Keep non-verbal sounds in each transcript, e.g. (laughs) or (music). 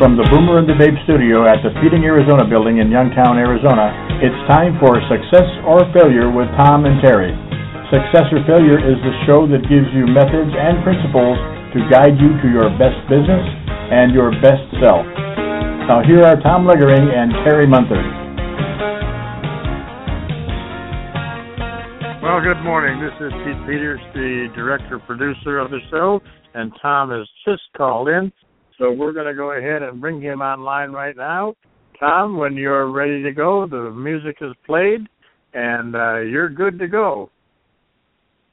From the Boomer and the Babe studio at the Feeding Arizona building in Youngtown, Arizona, it's time for Success or Failure with Tom and Terry. Success or Failure is the show that gives you methods and principles to guide you to your best business and your best self. Now here are Tom Loegering and Terry Munther. Well, good morning. This is Pete Peters, the director producer of the show, and Tom has just called in. So we're going to go ahead and bring him online right now. Tom, when you're ready to go, the music is played, and uh, you're good to go.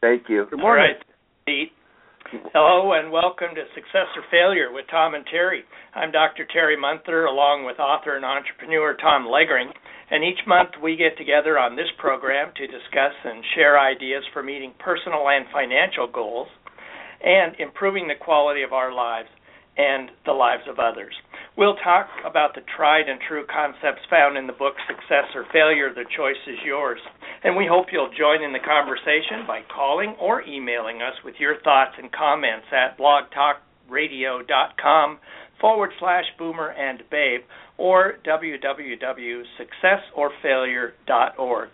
Thank you. Good morning. All right, Pete. Hello and welcome to Success or Failure with Tom and Terry. I'm Dr. Terry Munther along with author and entrepreneur Tom Loegering, and each month we get together on this program to discuss and share ideas for meeting personal and financial goals and improving the quality of our lives and the lives of others. We'll talk about the tried and true concepts found in the book Success or Failure, The Choice is Yours. And we hope you'll join in the conversation by calling or emailing us with your thoughts and comments at blogtalkradio.com forward slash boomer and babe or www.successorfailure.org.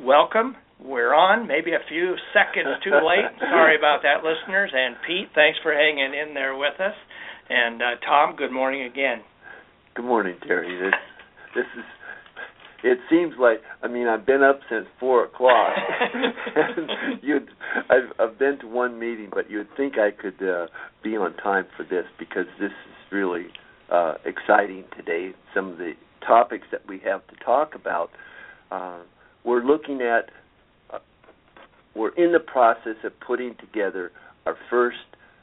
Welcome. We're on, maybe a few seconds too late. Sorry about that, listeners. And Pete, thanks for hanging in there with us. And uh, Tom, good morning again. Good morning, Terry. This this is. It seems like I mean I've been up since four o'clock. (laughs) (laughs) you'd I've I've been to one meeting, but you'd think I could uh, be on time for this because this is really uh, exciting today. Some of the topics that we have to talk about. Uh, we're looking at. Uh, we're in the process of putting together our first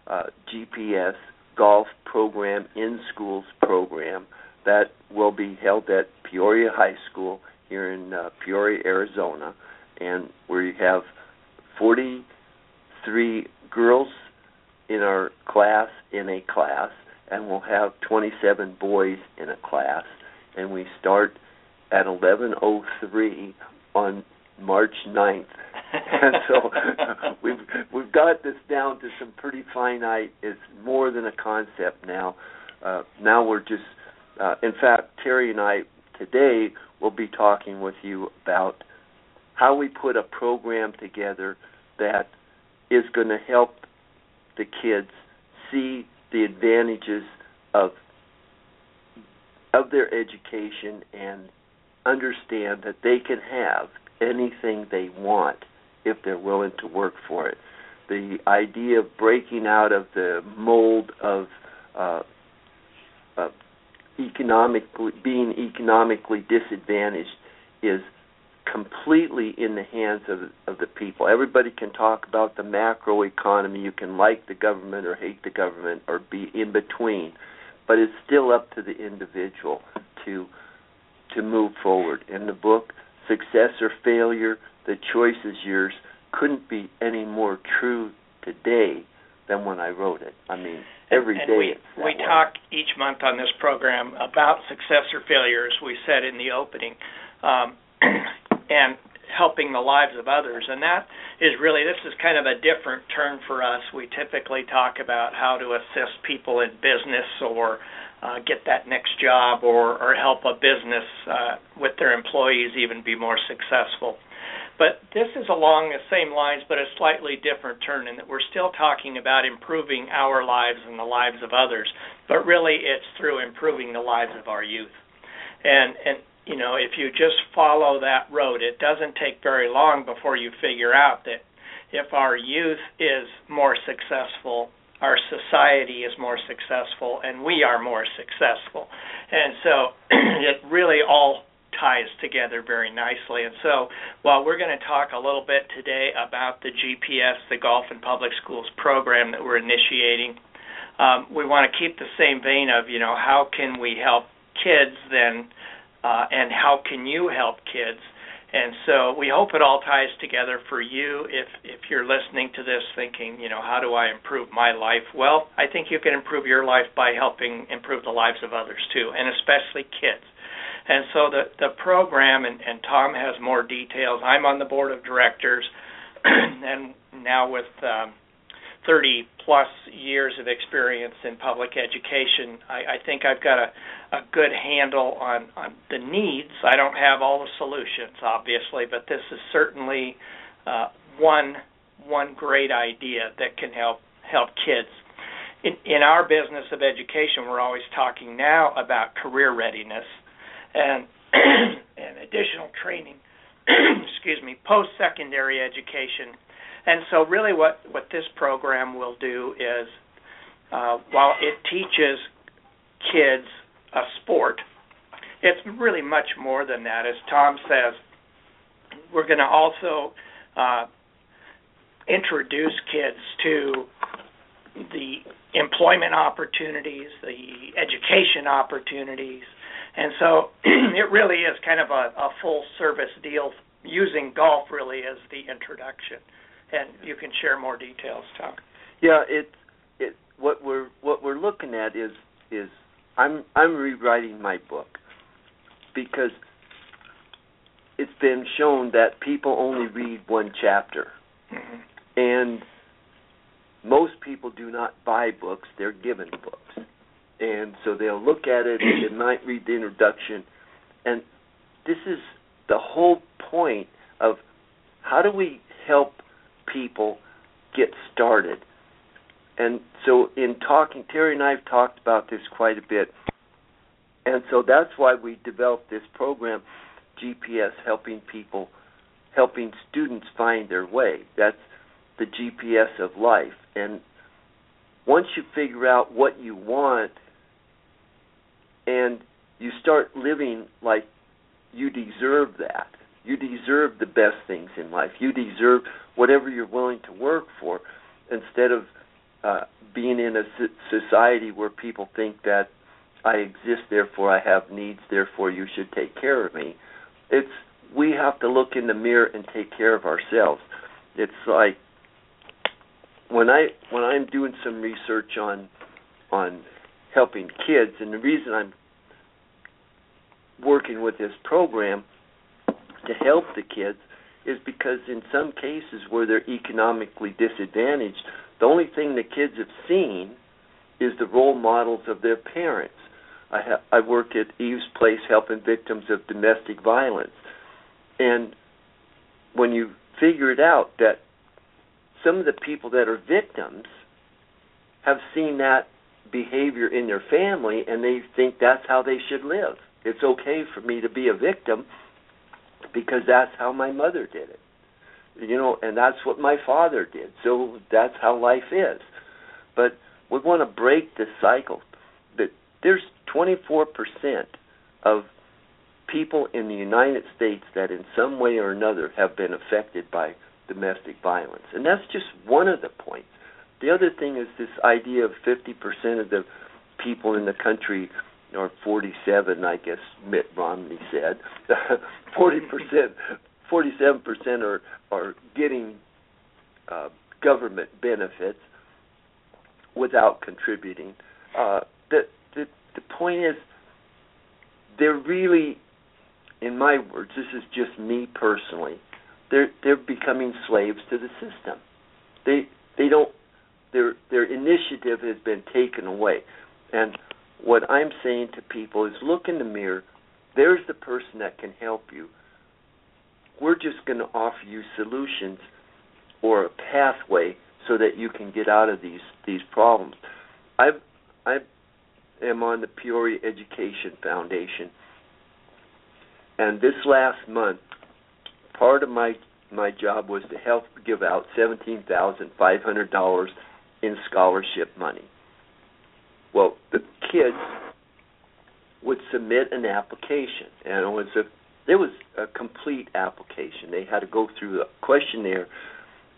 uh, GPS golf program in schools program that will be held at Peoria High School here in uh, Peoria, Arizona, and where you have 43 girls in our class in a class, and we'll have 27 boys in a class, and we start at 11:03 on March 9th (laughs) and so (laughs) we've we've got this down to some pretty finite. It's more than a concept now. Uh, now we're just, uh, in fact, Terry and I today will be talking with you about how we put a program together that is going to help the kids see the advantages of of their education and understand that they can have anything they want if they're willing to work for it. The idea of breaking out of the mold of uh, uh, economically being economically disadvantaged is completely in the hands of of the people. Everybody can talk about the macro economy. You can like the government or hate the government or be in between, but it's still up to the individual to to move forward. In the book, Success or Failure, the choice is yours couldn't be any more true today than when I wrote it. I mean, every and day we we way. talk each month on this program about success or failure, as we said in the opening, um, (clears throat) and helping the lives of others. And that is really this is kind of a different turn for us. We typically talk about how to assist people in business or uh, get that next job or, or help a business uh, with their employees even be more successful. But this is along the same lines, but a slightly different turn in that we're still talking about improving our lives and the lives of others, but really it's through improving the lives of our youth. And and you know, if you just follow that road, it doesn't take very long before you figure out that if our youth is more successful, our society is more successful and we are more successful. And so (clears throat) it really all ties together very nicely. And so while we're going to talk a little bit today about the GPS, the Golf and Public Schools program that we're initiating, um, we want to keep the same vein of, you know, how can we help kids then, uh, and how can you help kids? And so we hope it all ties together for you if if you're listening to this thinking, you know, how do I improve my life? Well, I think you can improve your life by helping improve the lives of others too, and especially kids. And so the the program and, and Tom has more details. I'm on the board of directors (clears throat) and now with um 30 plus years of experience in public education, I, I think I've got a, a good handle on, on the needs. I don't have all the solutions, obviously, but this is certainly uh, one one great idea that can help help kids. In, in our business of education, we're always talking now about career readiness and (clears throat) and additional training. (clears throat) excuse me, post secondary education and so, really, what what this program will do is, uh, while it teaches kids a sport, it's really much more than that. As Tom says, we're going to also uh, introduce kids to the employment opportunities, the education opportunities, and so (clears throat) it really is kind of a, a full service deal using golf really as the introduction and you can share more details, Tom. Yeah, it it what we're what we're looking at is is I'm I'm rewriting my book because it's been shown that people only read one chapter. Mm-hmm. And most people do not buy books, they're given books. And so they'll look at it, they (clears throat) might read the introduction, and this is the whole point of how do we help people get started. And so, in talking, Terry and I have talked about this quite a bit. And so that's why we developed this program, GPS, helping people, helping students find their way. That's the GPS of life. And once you figure out what you want and you start living like you deserve that, you deserve the best things in life. You deserve whatever you're willing to work for instead of uh, being in a society where people think that I exist, therefore I have needs, therefore you should take care of me. It's we have to look in the mirror and take care of ourselves. It's like when I when I'm doing some research on on helping kids, and the reason I'm working with this program to help the kids is because in some cases where they're economically disadvantaged, the only thing the kids have seen is the role models of their parents. I ha- I work at Eve's Place helping victims of domestic violence, and when you figure it out that some of the people that are victims have seen that behavior in their family and they think that's how they should live. It's okay for me to be a victim because that's how my mother did it. You know, and that's what my father did. So that's how life is. But we want to break the cycle. That there's 24% of people in the United States that in some way or another have been affected by domestic violence. And that's just one of the points. The other thing is this idea of 50% of the people in the country or 47, I guess Mitt Romney said, (laughs) 40 percent, 47 percent are are getting uh, government benefits without contributing. Uh, the the the point is, they're really, in my words, this is just me personally. They're they're becoming slaves to the system. They they don't their their initiative has been taken away, and what I'm saying to people is look in the mirror. There's the person that can help you. We're just going to offer you solutions or a pathway so that you can get out of these these problems. I I am on the Peoria Education Foundation, and this last month, part of my my job was to help give out seventeen thousand five hundred dollars in scholarship money. Well, the kids would submit an application, and it was a it was a complete application. They had to go through a questionnaire,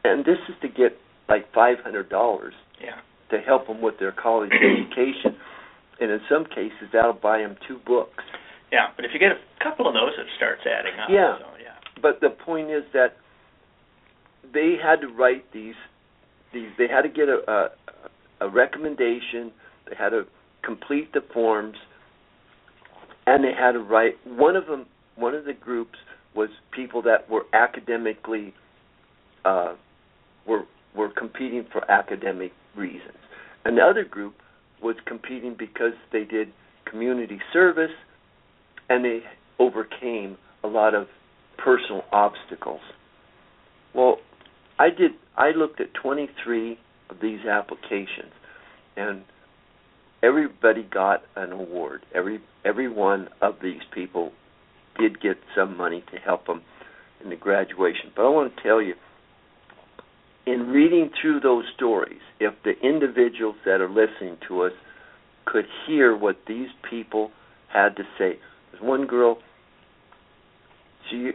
and this is to get like five hundred dollars Yeah. to help them with their college (clears throat) education, and in some cases that'll buy them two books. Yeah, but if you get a couple of those, it starts adding up. Yeah. So, yeah. But the point is that they had to write these these they had to get a a, a recommendation, they had to complete the forms and they had to write one of them one of the groups was people that were academically uh were were competing for academic reasons. And the other group was competing because they did community service and they overcame a lot of personal obstacles. Well, I did I looked at 23 of these applications and everybody got an award. Every every one of these people did get some money to help them in the graduation. But I want to tell you in reading through those stories, if the individuals that are listening to us could hear what these people had to say. There's one girl she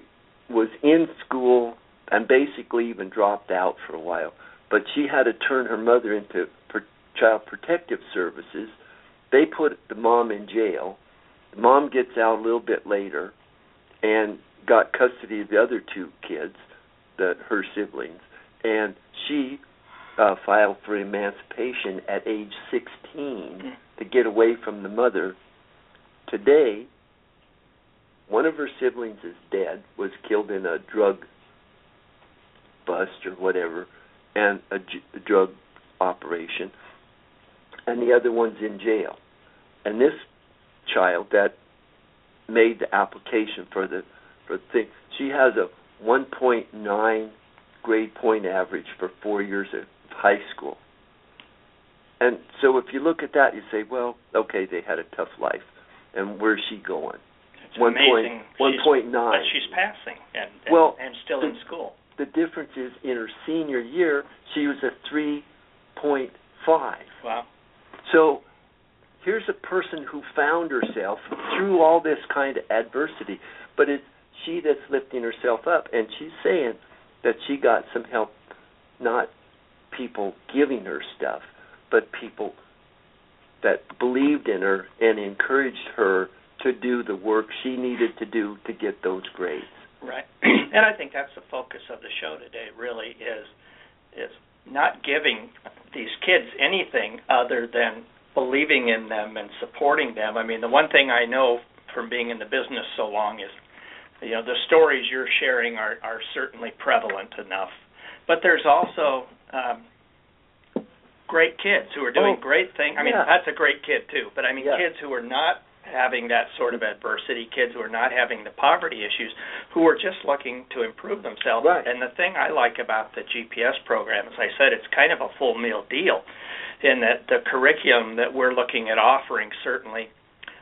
was in school and basically even dropped out for a while. But she had to turn her mother into per- child protective services. They put the mom in jail. The mom gets out a little bit later and got custody of the other two kids, the her siblings, and she uh, filed for emancipation at age 16 to get away from the mother. Today, one of her siblings is dead, was killed in a drug bust or whatever, and a, j- a drug operation, and the other one's in jail. And this child that made the application for the for the thing, she has a 1.9 grade point average for four years of high school. And so if you look at that, you say, well, okay, they had a tough life, and where's she going? It's One amazing. one She's- point nine. But she's passing and and, Well, and still in school. The difference is in her senior year, she was a 3.5. Wow. So here's a person who found herself through all this kind of adversity, but it's she that's lifting herself up, and she's saying that she got some help, not people giving her stuff, but people that believed in her and encouraged her to do the work she needed to do to get those grades. Right. (clears throat) and I think that's the focus of the show today really is is not giving these kids anything other than believing in them and supporting them. I mean, the one thing I know from being in the business so long is you know, the stories you're sharing are are certainly prevalent enough. But there's also um great kids who are doing Oh, great things. I mean, yeah. that's a great kid too, but I mean Yeah. kids who are not having that sort of adversity, kids who are not having the poverty issues, who are just looking to improve themselves. Right. And the thing I like about the GPS program, as I said, it's kind of a full meal deal in that the curriculum that we're looking at offering certainly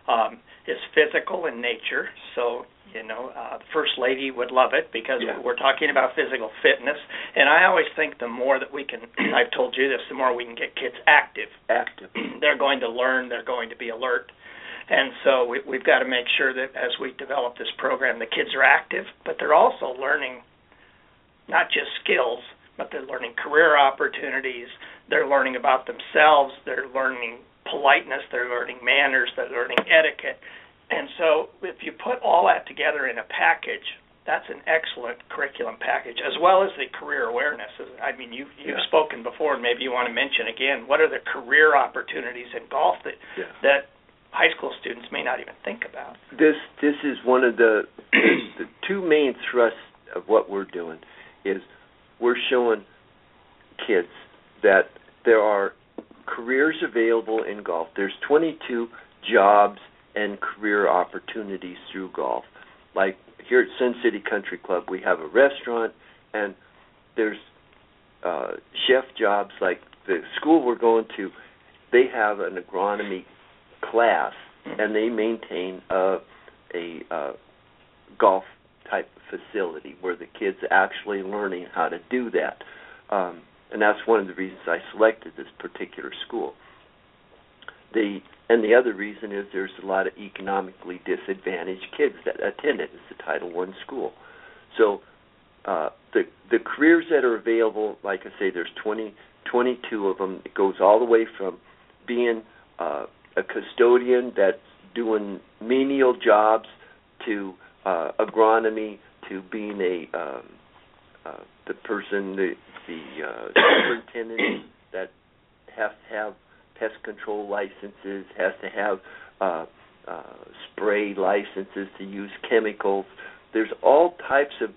um, is physical in nature. So, you know, uh, the First Lady would love it because Yeah. we're talking about physical fitness. And I always think the more that we can, (clears throat) I've told you this, the more we can get kids active Active. (clears throat) they're going to learn, they're going to be alert. And so we, we've got to make sure that as we develop this program, the kids are active, but they're also learning not just skills, but they're learning career opportunities, they're learning about themselves, they're learning politeness, they're learning manners, they're learning etiquette. And so if you put all that together in a package, that's an excellent curriculum package, as well as the career awareness. I mean, you, you've Yeah. spoken before, and maybe you want to mention again, what are the career opportunities in golf that Yeah. that high school students may not even think about. this this is one of the (clears throat) the two main thrusts of what we're doing is we're showing kids that there are careers available in golf. There's 22 jobs and career opportunities through golf. Like here at Sun City Country Club, we have a restaurant and there's uh chef jobs like the school we're going to they have an agronomy class and they maintain a a uh, golf type facility where the kids actually learning how to do that. Um, and that's one of the reasons I selected this particular school. The and the other reason is there's a lot of economically disadvantaged kids that attend it. It's a Title One school, so uh, the the careers that are available, like I say, there's 20, 22 of them. It goes all the way from being uh, a custodian that's doing menial jobs to uh, agronomy to being a um, uh, the person the the uh, superintendent that has to have pest control licenses, has to have uh, uh, spray licenses to use chemicals. There's all types of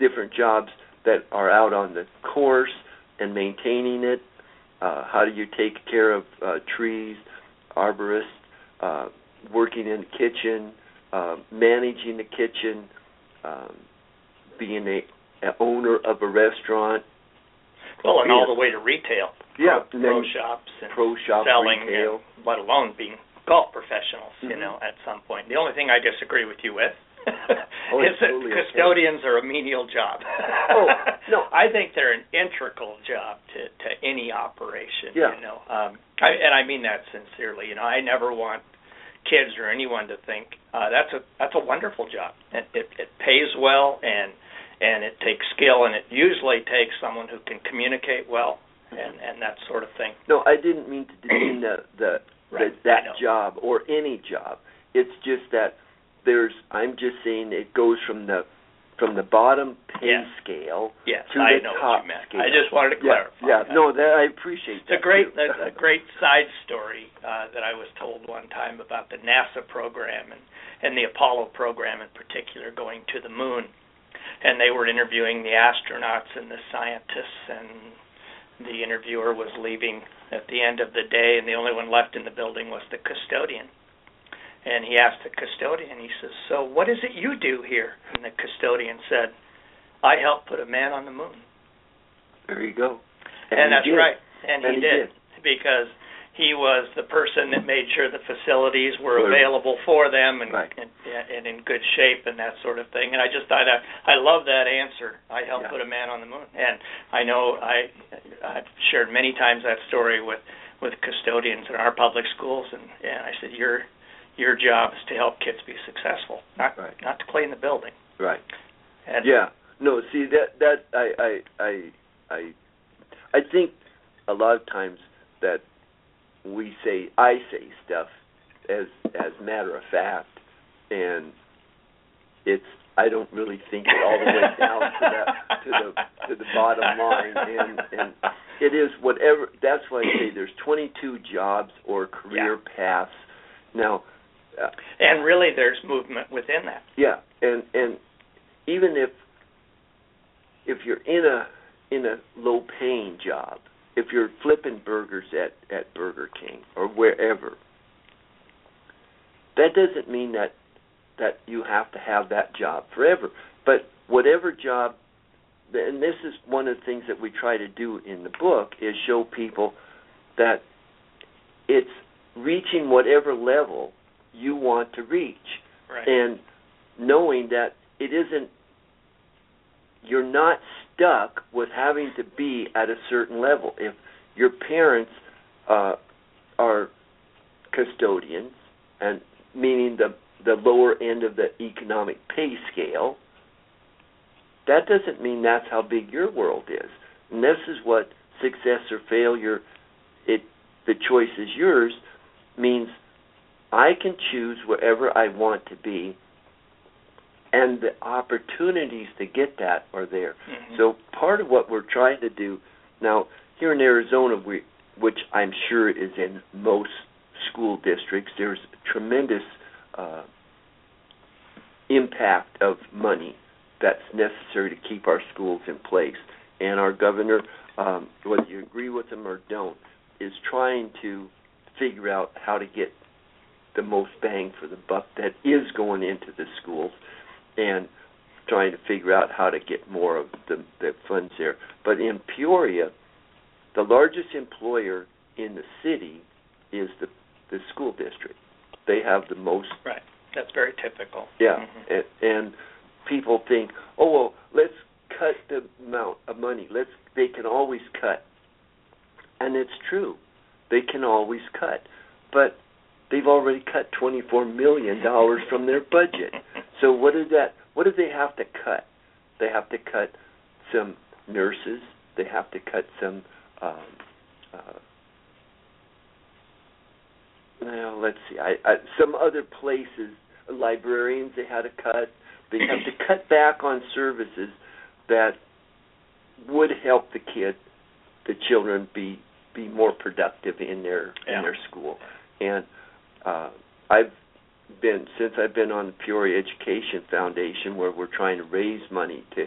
different jobs that are out on the course and maintaining it. Uh, how do you take care of uh, trees, arborists, uh, working in the kitchen, uh, managing the kitchen, um, being a, a owner of a restaurant. Well, and all the way to retail. Yeah, pro, pro shops and pro shop selling, retail. and let alone being golf professionals. Mhm. You know, at some point. The only thing I disagree with you with (laughs) Oh, (laughs) is that totally okay. custodians are a menial job. Oh, (laughs) no. I think they're an integral job to to any operation. Yeah. You know, um, I, and I mean that sincerely. You know, I never want kids or anyone to think uh, that's a that's a wonderful job. It, it it pays well and and it takes skill and it usually takes someone who can communicate well and and that sort of thing. No, I didn't mean to demean the the, (clears throat) Right, the that job or any job. It's just that there's. I'm just saying it goes from the from the bottom pay Yes. scale Yes, to I the know top what you meant. scale. I just wanted to clarify. Yeah, no, that I appreciate. It's a great a, a great side story uh, that I was told one time about the NASA program and and the Apollo program in particular going to the moon, and they were interviewing the astronauts and the scientists, and the interviewer was leaving at the end of the day, and the only one left in the building was the custodian. And he asked the custodian, he says, "So what is it you do here?" And the custodian said, "I help put a man on the moon." There you go. And, he that's did. right. And, And he, he did, because he was the person that made sure the facilities were available for them and, Right. and and in good shape and that sort of thing. And I just thought I I love that answer. I helped Yeah. put a man on the moon. And I know I I've shared many times that story with with custodians in our public schools and and I said your your job is to help kids be successful, not Right. not to clean the building. Right. And Yeah. No, see that that I I I I I think a lot of times that we say I say stuff as as matter of fact and it's I don't really think it all the way (laughs) down to the to the to the bottom line and and it is whatever that's why I say there's 22 jobs or career paths now uh, and really there's movement within that. yeah, and and even if if you're in a in a low paying job, if you're flipping burgers at at Burger King or wherever, that doesn't mean that that you have to have that job forever. But whatever job and this is one of the things that we try to do in the book is show people that it's reaching whatever level you want to reach. Right. and knowing that it isn't you're not stuck with having to be at a certain level. If your parents uh, are custodians and meaning the the lower end of the economic pay scale that doesn't mean that's how big your world is. And this is what success or failure it the choice is yours means I can choose wherever I want to be, and the opportunities to get that are there. Mhm. So part of what we're trying to do now here in Arizona, we, which I'm sure is in most school districts, there's tremendous uh, impact of money that's necessary to keep our schools in place. And our governor, um, whether you agree with him or don't, is trying to figure out how to get the most bang for the buck that is going into the schools and trying to figure out how to get more of the, the funds there. But in Peoria, the largest employer in the city is the the school district. They have the most Right. That's very typical. yeah, Mhm. and, and people think, oh well, let's cut the amount of money. Let's they can always cut. And it's true. They can always cut. But they've already cut 24 million dollars from their budget. So what is that what do they have to cut? They have to cut some nurses, they have to cut some um uh well, let's see. I, I some other places, librarians they had to cut. They have to cut back on services that would help the kid, the children be be more productive in their Yeah. in their school. And uh I've been since I've been on the Peoria Education Foundation where we're trying to raise money to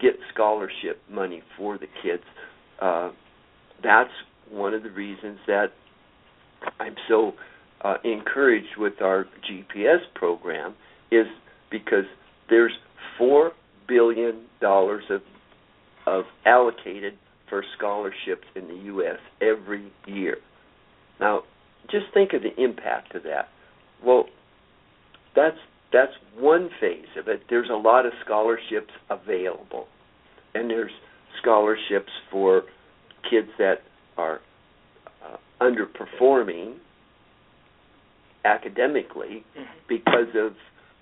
get scholarship money for the kids. Uh that's one of the reasons that I'm so uh, encouraged with our GPS program is because there's four billion dollars of of allocated for scholarships in the U.S. every year. Now, just think of the impact of that. Well, that's that's one phase of it. There's a lot of scholarships available, and there's scholarships for kids that are uh, underperforming academically because of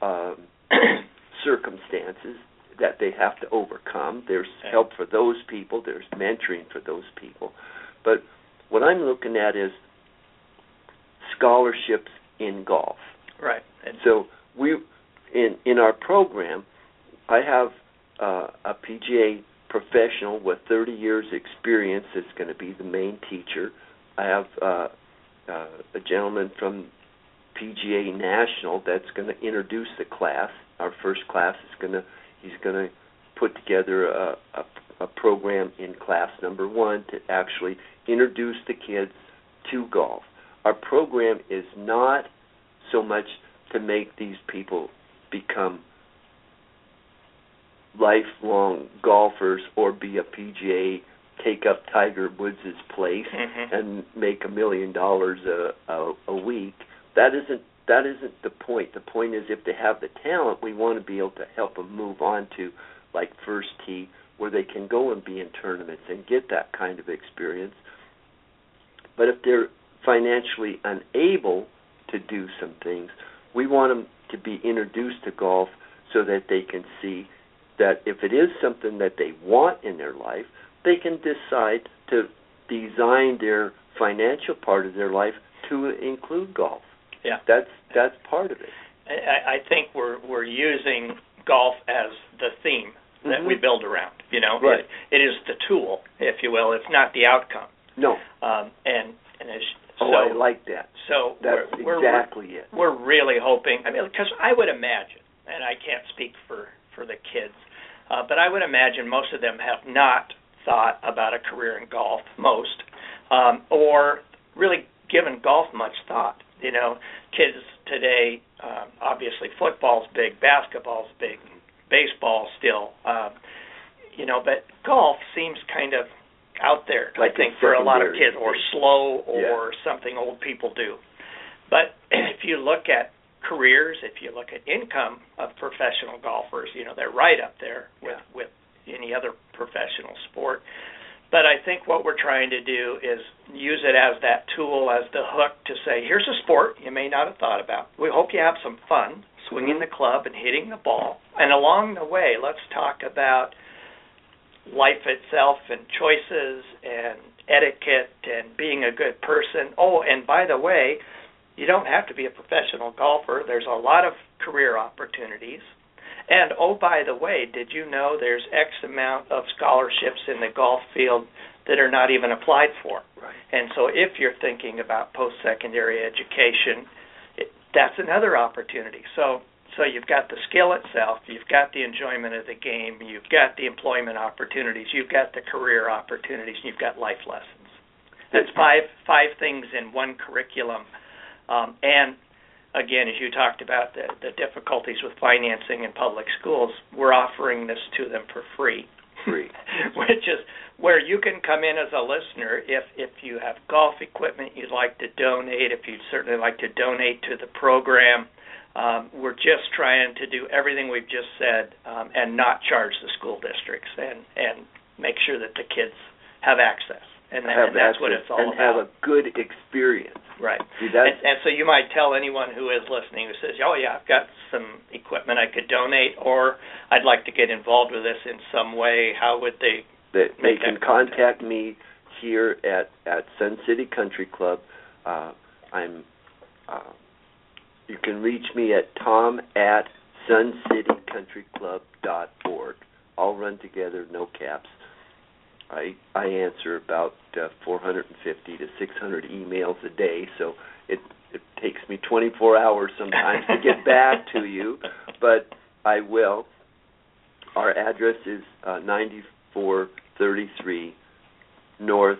um, (coughs) circumstances that they have to overcome. There's help for those people. There's mentoring for those people. But what I'm looking at is scholarships in golf. Right. And So we in in our program, I have uh, a PGA professional with 30 years experience that's going to be the main teacher. I have uh, uh, a gentleman from PGA National that's going to introduce the class. Our first class is going to he's going to put together a, a a program in class number one to actually introduce the kids to golf. Our program is not so much to make these people become lifelong golfers or be a PGA, take up Tiger Woods' place Mhm. and make a million dollars a, a a week. That isn't that isn't the point. The point is if they have the talent, we want to be able to help them move on to like first tee where they can go and be in tournaments and get that kind of experience. But if they're financially unable to do some things, we want them to be introduced to golf so that they can see that if it is something that they want in their life, they can decide to design their financial part of their life to include golf. Yeah. That's that's part of it. I, I think we're we're using golf as the theme that Mhm. we build around. You know, Right. it, it is the tool, if you will. It's not the outcome. No. Um, and and as, so Oh, I like that. so That's we're, we're, exactly it. we're really hoping. I mean, because I would imagine, and I can't speak for for the kids, uh, but I would imagine most of them have not thought about a career in golf, most, um, or really given golf much thought. You know, kids today, um, obviously football's big, basketball's big, baseball still, um, you know, but golf seems kind of out there, Like I think, for a lot of kids, or slow, or something old people do. But (clears throat) if you look at careers, if you look at income of professional golfers, you know they're right up there with with any other professional sport. But I think what we're trying to do is use it as that tool, as the hook to say, here's a sport you may not have thought about. We hope you have some fun swinging the club and hitting the ball. And along the way, let's talk about life itself and choices and etiquette and being a good person. Oh, and by the way, you don't have to be a professional golfer. There's a lot of career opportunities. And oh, by the way, did you know there's X amount of scholarships in the golf field that are not even applied for? Right. And so if you're thinking about post-secondary education, it, that's another opportunity. So so you've got the skill itself, you've got the enjoyment of the game, you've got the employment opportunities, you've got the career opportunities, and you've got life lessons. That's five five things in one curriculum. Um, and again, as you talked about the, the difficulties with financing in public schools, we're offering this to them for free. Free. (laughs) Which is where you can come in as a listener if if you have golf equipment you'd like to donate, if you'd certainly like to donate to the program. Um, we're just trying to do everything we've just said um, and not charge the school districts and and make sure that the kids have access. And, have and that's access what it's all and about. have a good experience. Right. See, And, and so you might tell anyone who is listening who says, "Oh yeah, I've got some equipment I could donate, or I'd like to get involved with this in some way." How would they? that they make can contact. contact me here at at Sun City Country Club. Uh, I'm. Uh, you can reach me at tom at suncitycountryclub.org. All run together, no caps. I I answer about uh, 450 to 600 emails a day, so it it takes me 24 hours sometimes to get back to you, (laughs) but I will. Our address is uh, 9433 North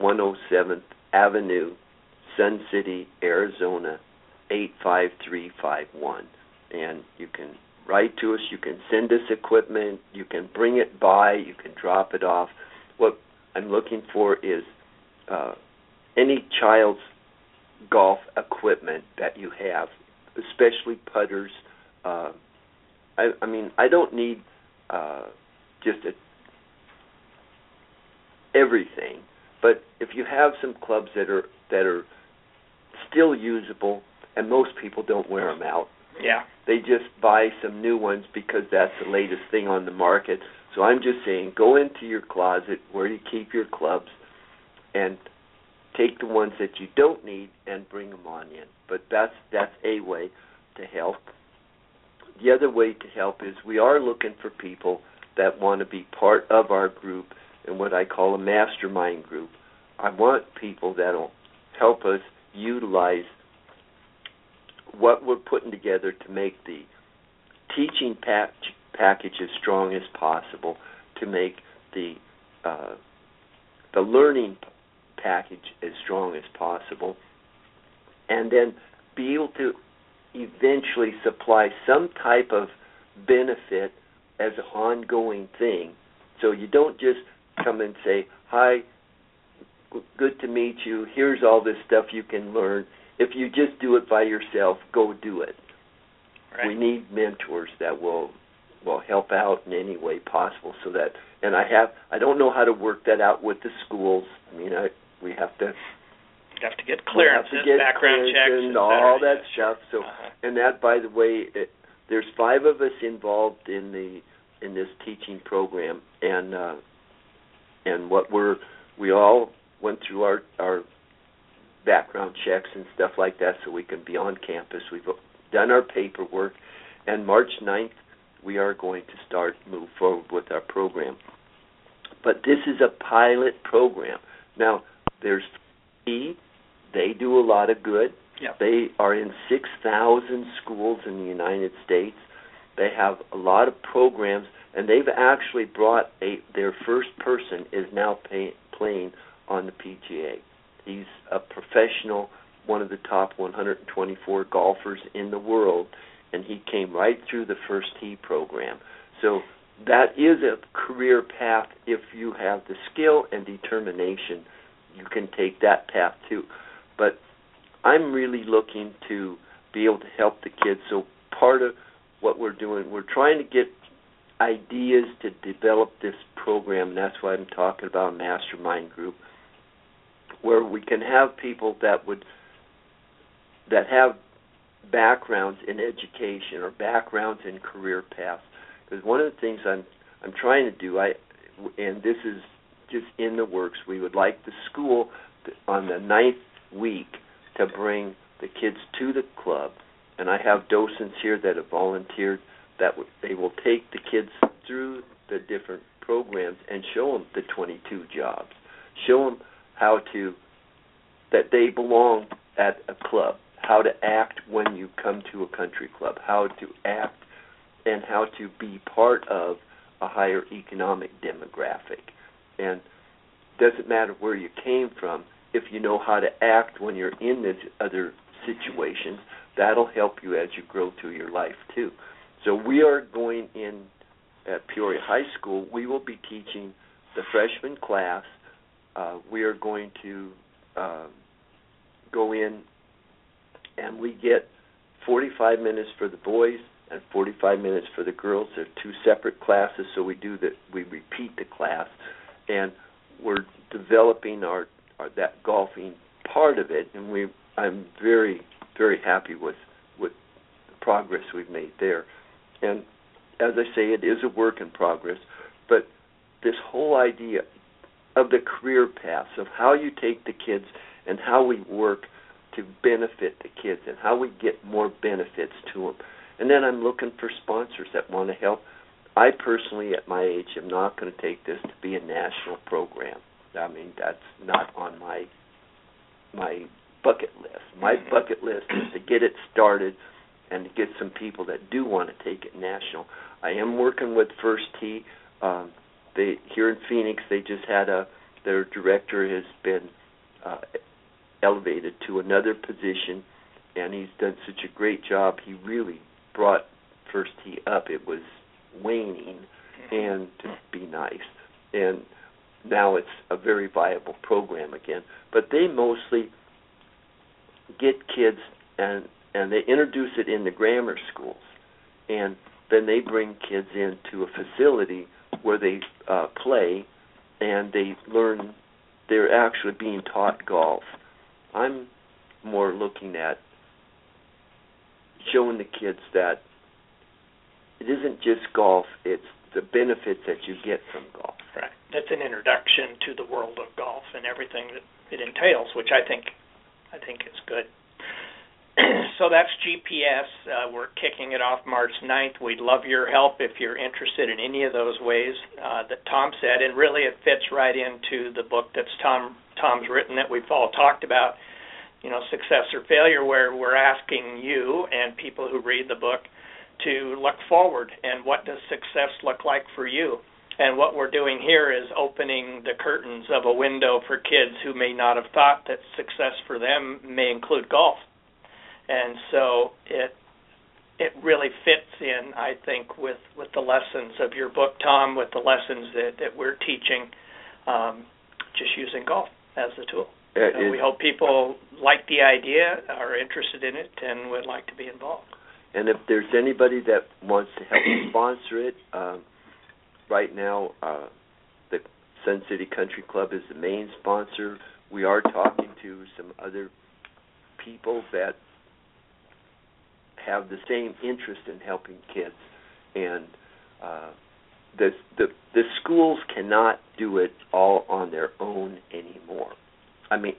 107th Avenue, Sun City, Arizona 85351. And you can write to us, you can send us equipment, you can bring it by, you can drop it off. What I'm looking for is uh, any child's golf equipment that you have, especially putters. Uh, I, I mean, I don't need uh, just a, everything, but if you have some clubs that are that are still usable, and most people don't wear them out, Yeah. they just buy some new ones because that's the latest thing on the market. So I'm just saying, go into your closet where you keep your clubs, and take the ones that you don't need and bring them on in. But that's that's a way to help. The other way to help is we are looking for people that want to be part of our group and what I call a mastermind group. I want people that'll help us utilize what we're putting together to make the teaching pack- package as strong as possible, to make the uh, the learning package as strong as possible, and then be able to eventually supply some type of benefit as an ongoing thing. So you don't just come and say, "Hi, good to meet you. Here's all this stuff you can learn." If you just do it by yourself, go do it. Right. We need mentors that will will help out in any way possible so that and I have I don't know how to work that out with the schools. I mean I we have to You have to get clearances, to get background clearance checks, and all that stuff. So Uh-huh. and that by the way it, there's five of us involved in the in this teaching program and uh and what we're we all went through our our background checks and stuff like that so we can be on campus we've done our paperwork and March 9th we are going to start move forward with our program but this is a pilot program now there's E they do a lot of good Yep. they are in 6,000 schools in the United States. They have a lot of programs, and they've actually brought a their first person is now pay, playing on the PGA. He's a professional, one of the top 124 golfers in the world, and he came right through the first tee program. So that is a career path if you have the skill and determination. You can take that path too. But I'm really looking to be able to help the kids. So part of what we're doing, we're trying to get ideas to develop this program. And that's why I'm talking about a mastermind group, where we can have people that would that have backgrounds in education or backgrounds in career paths. Because one of the things I'm I'm trying to do, I and this is just in the works. We would like the school to, on the ninth week to bring the kids to the club, and I have docents here that have volunteered that w- they will take the kids through the different programs and show them the 22 jobs, show them how to that they belong at a club, how to act when you come to a country club, how to act and how to be part of a higher economic demographic. And doesn't matter where you came from, if you know how to act when you're in these other situations, that'll help you as you grow through your life too. So we are going in at Peoria High School. We will be teaching the freshman class. Uh, we are going to uh, go in and we get 45 minutes for the boys and 45 minutes for the girls. They're two separate classes, so we do that. We repeat the class, and we're developing our, our that golfing part of it, and we. I'm very very happy with with the progress we've made there. And as I say, it is a work in progress, but this whole idea of the career paths of how you take the kids and how we work to benefit the kids and how we get more benefits to them. And then I'm looking for sponsors that want to help. I personally, at my age, am not going to take this to be a national program. I mean, that's not on my my bucket list. My Mm-hmm. bucket list is to get it started and to get some people that do want to take it national. I am working with First Tee. Um, they here in Phoenix, they just had a their director has been uh, elevated to another position, and he's done such a great job. He really brought First Tee up. It was waning, and to be nice, and now it's a very viable program again. But they mostly get kids and and they introduce it in the grammar schools, and then they bring kids into a facility where they uh, play, and they learn. They're actually being taught golf. I'm more looking at showing the kids that it isn't just golf; it's the benefits that you get from golf. Right. That's an introduction to the world of golf and everything that it entails, which I think I think is good. (coughs) so that's GPS. Uh, we're kicking it off March 9th. We'd love your help if you're interested in any of those ways uh, that Tom said, and really it fits right into the book that's Tom Tom's written that we've all talked about. You know, success or failure, where we're asking you and people who read the book to look forward and what does success look like for you. And what we're doing here is opening the curtains of a window for kids who may not have thought that success for them may include golf. And so it it really fits in, I think, with with the lessons of your book, Tom, with the lessons that that we're teaching, um, just using golf as the tool. Uh, So we hope people like the idea, are interested in it, and would like to be involved. And if there's anybody that wants to help sponsor it, um, right now uh, the Sun City Country Club is the main sponsor. We are talking to some other people that have the same interest in helping kids, and uh, the the the schools cannot do it all on their own anymore. I mean,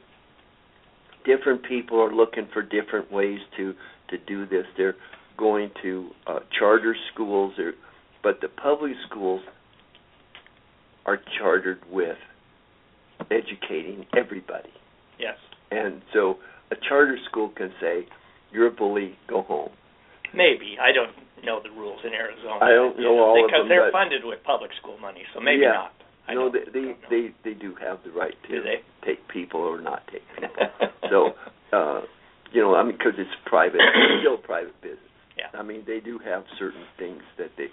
different people are looking for different ways to to do this. They're going to uh, charter schools, or, but the public schools are chartered with educating everybody. Yes. And so a charter school can say, "You're a bully, go home." Maybe I don't know the rules in Arizona. I don't know, you know all of because them, they're funded with public school money, so maybe Yeah. not. I no, they they, they they do have the right to they? take people or not take (laughs) people. so, uh, you know, I mean, because it's private, it's still private business. Yeah. I mean, they do have certain things that they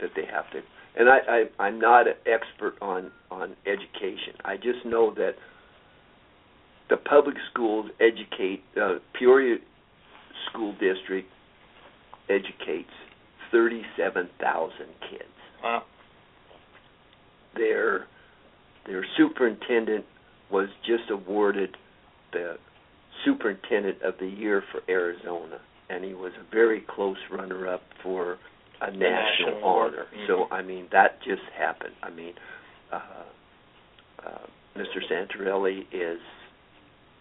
that they have to. And I, I I'm not an expert on on education. I just know that the public schools educate uh, Peoria school district educates 37,000 kids. Wow. Their their superintendent was just awarded the superintendent of the year for Arizona, and he was a very close runner-up for a national, national honor. Mhm. So I mean that just happened. I mean, uh, uh, Mr. Santorelli is.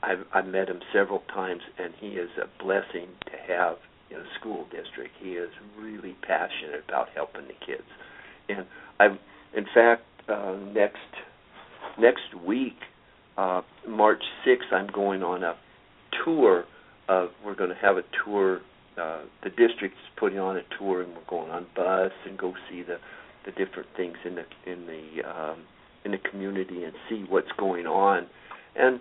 I've I've met him several times, and he is a blessing to have in a school district. He is really passionate about helping the kids, and I'm in fact uh, next next week, uh, March sixth, I'm going on a tour of. We're going to have a tour. Uh, the district's putting on a tour, and we're going on bus and go see the the different things in the in the um, in the community and see what's going on. And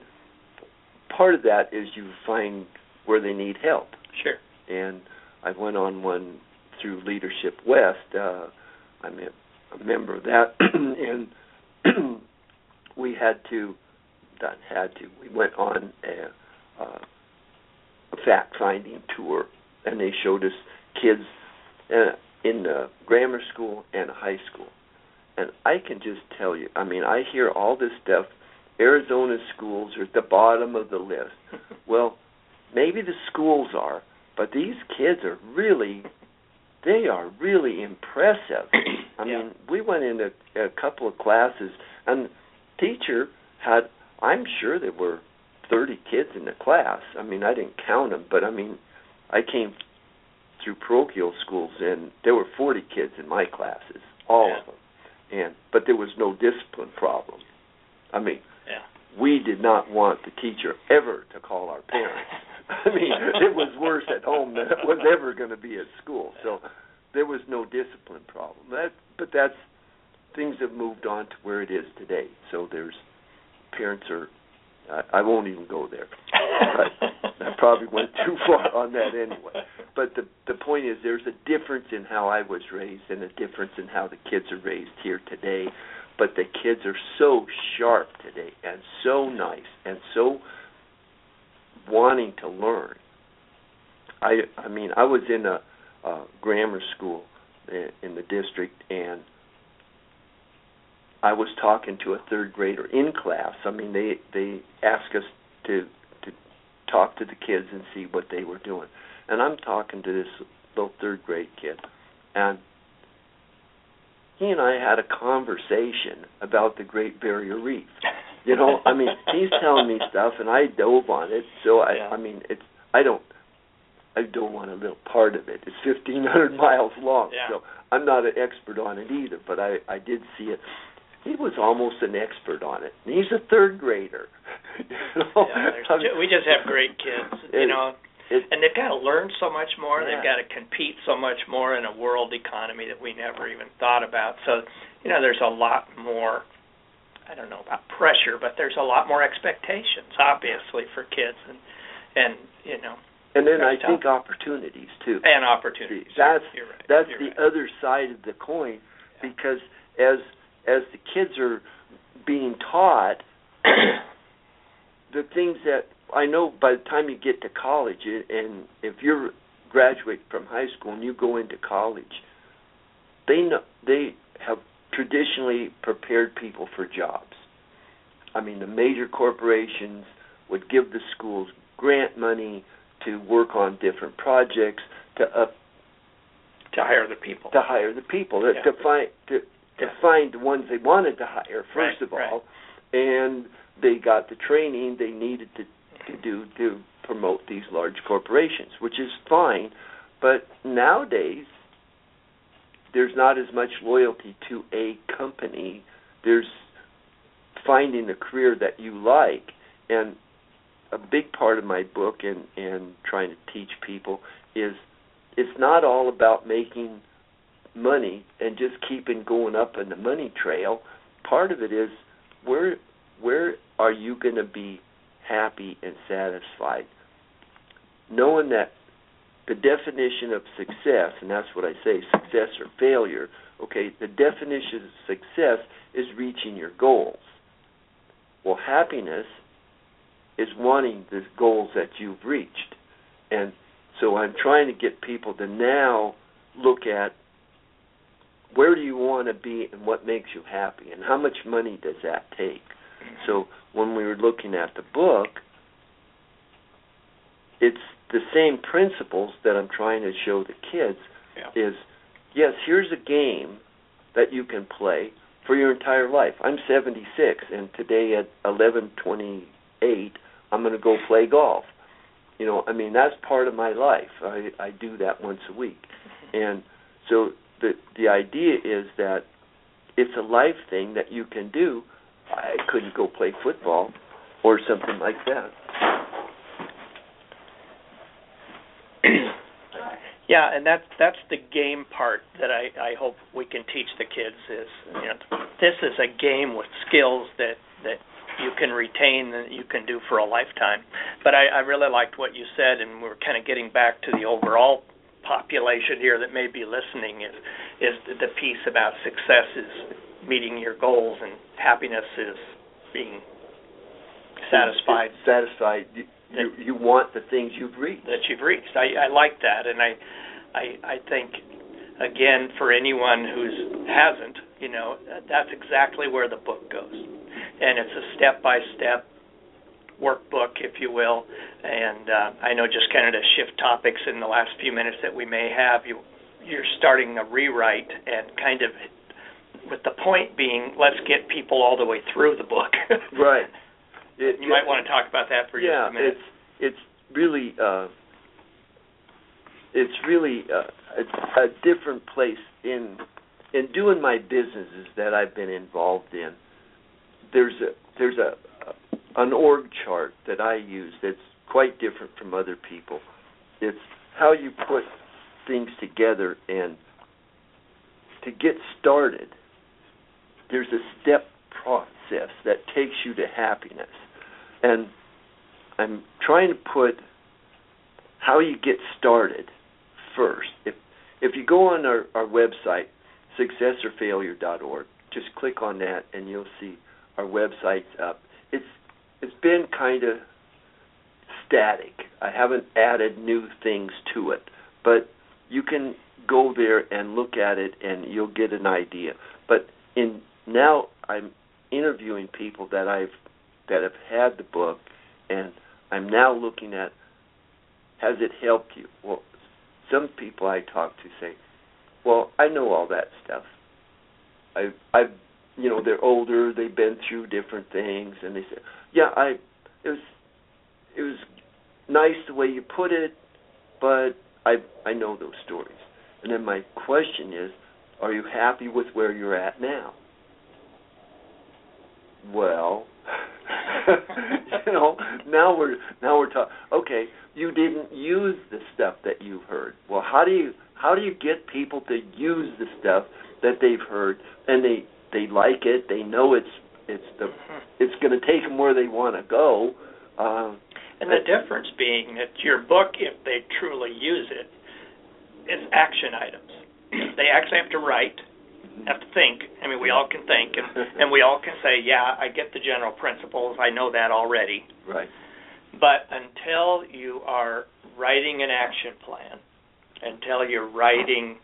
part of that is you find where they need help Sure. and I went on one through Leadership West. Uh, I'm a, a member of that, (clears throat) and (clears throat) we had to, not had to, we went on a, uh, a fact-finding tour and they showed us kids uh, in the grammar school and high school. And I can just tell you, I mean, I hear all this stuff. Arizona schools are at the bottom of the list. (laughs) well, maybe the schools are, but these kids are really they are really impressive. (coughs) I Yeah. mean, we went into a couple of classes and teacher had I'm sure there were 30 kids in the class. I mean, I didn't count them, but I mean, I came through parochial schools and there were 40 kids in my classes, all Yeah. of them. And but there was no discipline problem. I mean. We did not want the teacher ever to call our parents. (laughs) I mean, it was worse at home than it was ever going to be at school. So there was no discipline problem. That, but that's things have moved on to where it is today. So there's parents are. I, I won't even go there. But I probably went too far on that anyway. But the the point is, there's a difference in how I was raised and a difference in how the kids are raised here today. But the kids are so sharp today and so nice and so wanting to learn. I I mean, I was in a, a grammar school in, the district and I was talking to a third grader in class. I mean, they they asked us to to talk to the kids and see what they were doing. And I'm talking to this little third grade kid and he and I had a conversation about the Great Barrier Reef. You know, I mean, (laughs) he's telling me stuff and I dove on it. So I Yeah. I mean, it's I don't I don't want a little part of it. It's 1500 miles long. Yeah. So I'm not an expert on it either, but I I did see it. He was almost an expert on it. And he's a third grader. (laughs) you know? Yeah, I mean, we just have great kids, you know, it- and they've got to learn so much more. Yeah. They've got to compete so much more in a world economy that we never even thought about. So, you know, there's a lot more. I don't know about pressure, but there's a lot more expectations, obviously, for kids, and and you know, and then I think opportunities too. and opportunities. That's you're right. that's you're the right. other side of the coin because as as the kids are being taught (coughs) the things that I know by the time you get to college and if you're graduate from high school and you go into college they know they have traditionally prepared people for jobs. I mean the major corporations would give the schools grant money to work on different projects to up to hire the people. to hire the people to, Yeah. to find to to Yeah. find the ones they wanted to hire first Right, of right. all and they got the training they needed to to do to promote these large corporations which is fine but nowadays there's not as much loyalty to a company there's finding the career that you like and a big part of my book and and trying to teach people is it's not all about making money and just keeping going up in the money trail. Part of it is where where are you going to be happy and satisfied? Knowing that the definition of success, and that's what I say, success or failure, okay, the definition of success is reaching your goals. Well, happiness is wanting the goals that you've reached. And so I'm trying to get people to now look at where do you want to be and what makes you happy and how much money does that take. So when we were looking at the book, it's the same principles that I'm trying to show the kids Yeah. is yes, here's a game that you can play for your entire life. I'm 76 and today at 11:28 I'm going to go play golf. You know, I mean that's part of my life. I I do that once a week. Mm-hmm. And so the the idea is that it's a life thing that you can do. I couldn't go play football or something like that. (clears throat) Yeah, and that's that's the game part that I I hope we can teach the kids is you know this is a game with skills that that you can retain that you can do for a lifetime. But I, I really liked what you said, and we're kind of getting back to the overall population here that may be listening is is the piece about success is meeting your goals and happiness is being satisfied. Satisfied. you you want the things you've reached. that you've reached. I, I like that, and I, I, I think, again, for anyone who's hasn't, you know, that's exactly where the book goes, and it's a step-by-step workbook, if you will. And uh, I know just kind of to shift topics in the last few minutes that we may have, you you're starting a rewrite and kind of with the point being, let's get people all the way through the book. (laughs) right. It, you might want to talk about that for yeah, just a minute. it's it's really uh, it's really uh, a, a different place in in doing my businesses that I've been involved in. There's a there's a an org chart that I use that's quite different from other people. It's how you put things together and to get started there's a step process that takes you to happiness and I'm trying to put how you get started first. If if you go on our, our website, successorfailure.org, just click on that and you'll see our website's up. It's it's been kind of static. I haven't added new things to it, but you can go there and look at it and you'll get an idea. But in now I'm interviewing people that I've that have had the book and I'm now looking at has it helped you? Well, some people I talk to say, "Well, I know all that stuff. I I you know, they're older, they've been through different things and they say, "Yeah, I it was it was nice the way you put it, but I I know those stories." And then my question is, are you happy with where you're at now? Well, (laughs) you know, now we're now we're talking. Okay, you didn't use the stuff that you've heard. Well, how do you how do you get people to use the stuff that they've heard and they they like it, they know it's it's the it's going to take them where they want to go. Um, and the difference being that your book, if they truly use it, is action items. they actually have to write have to think. I mean, we all can think, and (laughs) and we all can say, yeah, I get the general principles. I know that already. Right. But until you are writing an action plan, until you're writing,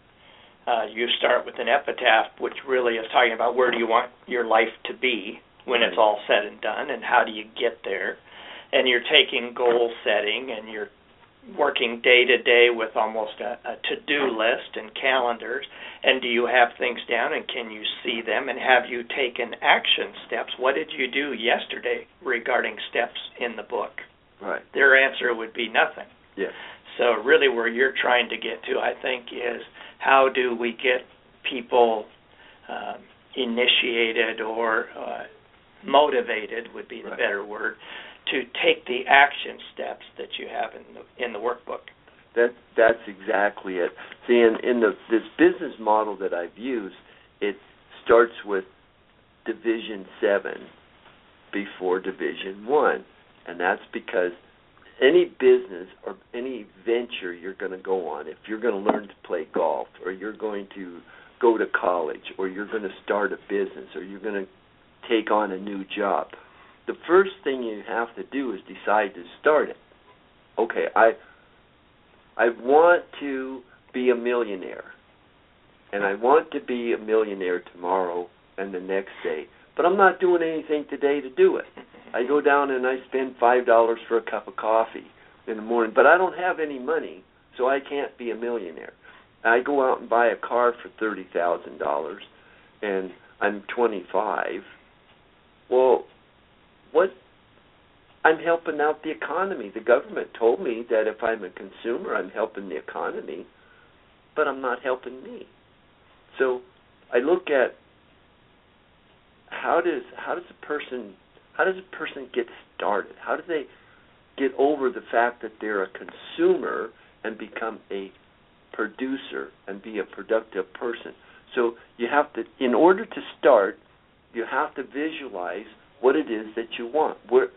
uh, you start with an epitaph, which really is talking about where do you want your life to be when right. it's all said and done, and how do you get there. And you're taking goal setting, and you're working day to day with almost a, a to do list and calendars and do you have things down and can you see them and have you taken action steps? What did you do yesterday regarding steps in the book? Right. Their answer would be nothing. Yes. So really where you're trying to get to i think is how do we get people um, initiated or uh, motivated would be the right. better word to take the action steps that you have in the in the workbook. That that's exactly it. See, in, in the this business model that I've used, it starts with Division Seven before Division One, and that's because any business or any venture you're going to go on, if you're going to learn to play golf, or you're going to go to college, or you're going to start a business, or you're going to take on a new job, the first thing you have to do is decide to start it. Okay, I I want to be a millionaire. And I want to be a millionaire tomorrow and the next day. But I'm not doing anything today to do it. I go down and I spend five dollars for a cup of coffee in the morning, but I don't have any money, so I can't be a millionaire. I go out and buy a car for thirty thousand dollars and I'm twenty five. Well, what I'm helping out the economy. The government told me that if I'm a consumer, I'm helping the economy, but I'm not helping me. So I look at how does how does a person how does a person get started? How do they get over the fact that they're a consumer and become a producer and be a productive person? So you have to in order to start, you have to visualize what it is that you want. Where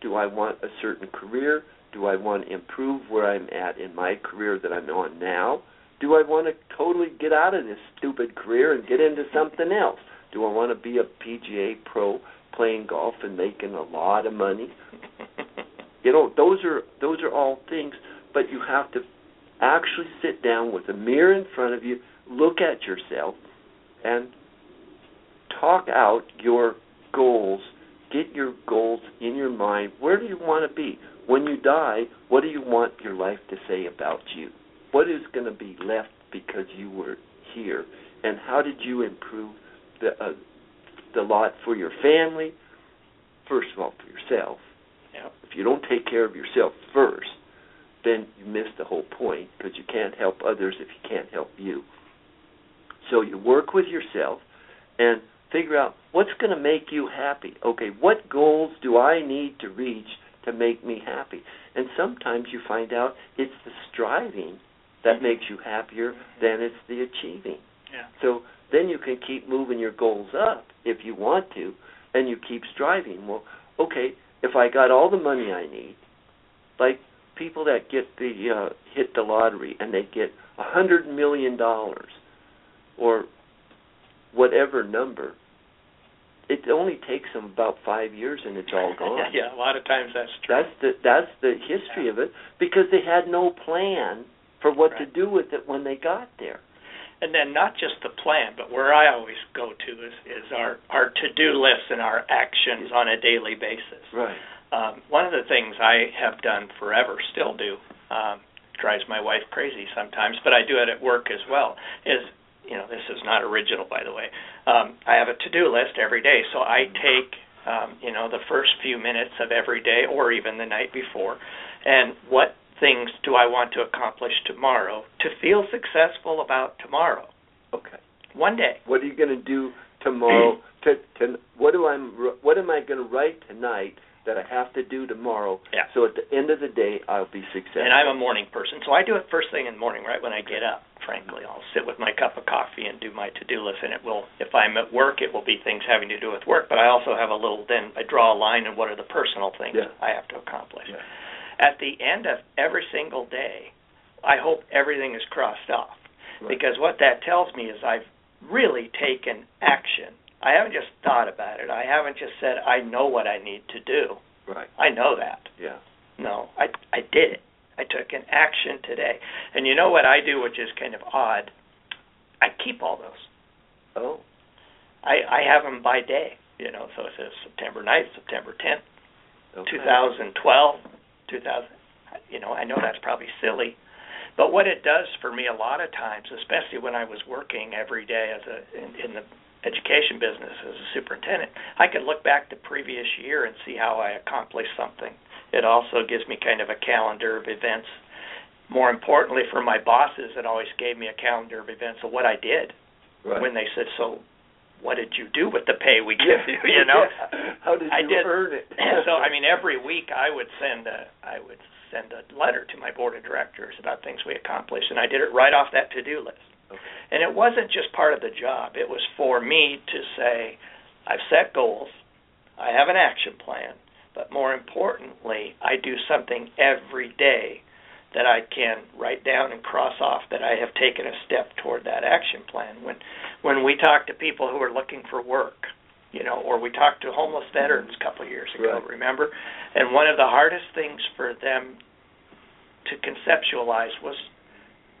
do I want a certain career? Do I want to improve where I'm at in my career that I'm on now? Do I want to totally get out of this stupid career and get into something else? Do I want to be a PGA pro playing golf and making a lot of money? (laughs) You know, those are those are all things, but you have to actually sit down with a mirror in front of you, look at yourself, and talk out your goals. Get your goals in your mind. Where do you want to be? When you die, what do you want your life to say about you? What is going to be left because you were here? And how did you improve the uh, the lot for your family? First of all, for yourself. Yeah. If you don't take care of yourself first, then you miss the whole point because you can't help others if you can't help you. So you work with yourself and figure out what's going to make you happy. Okay, what goals do I need to reach to make me happy? And sometimes you find out it's the striving that makes you happier than it's the achieving. Yeah. So then you can keep moving your goals up if you want to, and you keep striving. Well, okay, if I got all the money I need, like people that get the uh, hit the lottery and they get a hundred million dollars or whatever number, it only takes them about five years and it's all (laughs) gone. yeah, a lot of times that's true. That's the that's the history of it because they had no plan for what to do with it when they got there. and then not just the plan, but where I always go to is is our our to do lists and our actions on a daily basis. Right. Um, one of the things I have done forever, still do, um, drives my wife crazy sometimes, but I do it at work as well. Is you know this is not original by the way. Um, I have a to do list every day, so I take um, you know the first few minutes of every day or even the night before, and what things do I want to accomplish tomorrow to feel successful about tomorrow. Okay. One day. What are you going to do tomorrow? to, to what do I'm what am I going to write tonight that I have to do tomorrow? Yeah. So at the end of the day, I'll be successful. And I'm a morning person, so I do it first thing in the morning, right when I get up. Frankly, I'll sit with my cup of coffee and do my to-do list, and it will. If I'm at work, it will be things having to do with work. But I also have a little. Then I draw a line on what are the personal things Yeah. I have to accomplish. Yeah. At the end of every single day, I hope everything is crossed off, Right. because what that tells me is I've really taken action. I haven't just thought about it. I haven't just said I know what I need to do. Right. I know that. Yeah. No, I I did it. I took an action today. And you know what I do, which is kind of odd. I keep all those. Oh. I I have them by day. You know, so it says September 9th, September 10th, Okay. 2012, 2000. You know, I know that's probably silly, but what it does for me a lot of times, especially when I was working every day as a in, in the education business as a superintendent, I could look back the previous year and see how I accomplished something. It also gives me kind of a calendar of events. More importantly, for my bosses, it always gave me a calendar of events of what I did Right. when they said, "So, what did you do with the pay we give you?" (laughs) You know. (laughs) Yeah. How did I you did. earn it? (laughs) so I mean, every week I would send a I would send a letter to my board of directors about things we accomplished, and I did it right off that to do list. Okay. And it wasn't just part of the job; it was for me to say, I've set goals, I have an action plan, but more importantly, I do something every day that I can write down and cross off that I have taken a step toward that action plan. When when we talk to people who are looking for work, you know, or we talked to homeless veterans a couple of years ago, Right. remember? And one of the hardest things for them to conceptualize was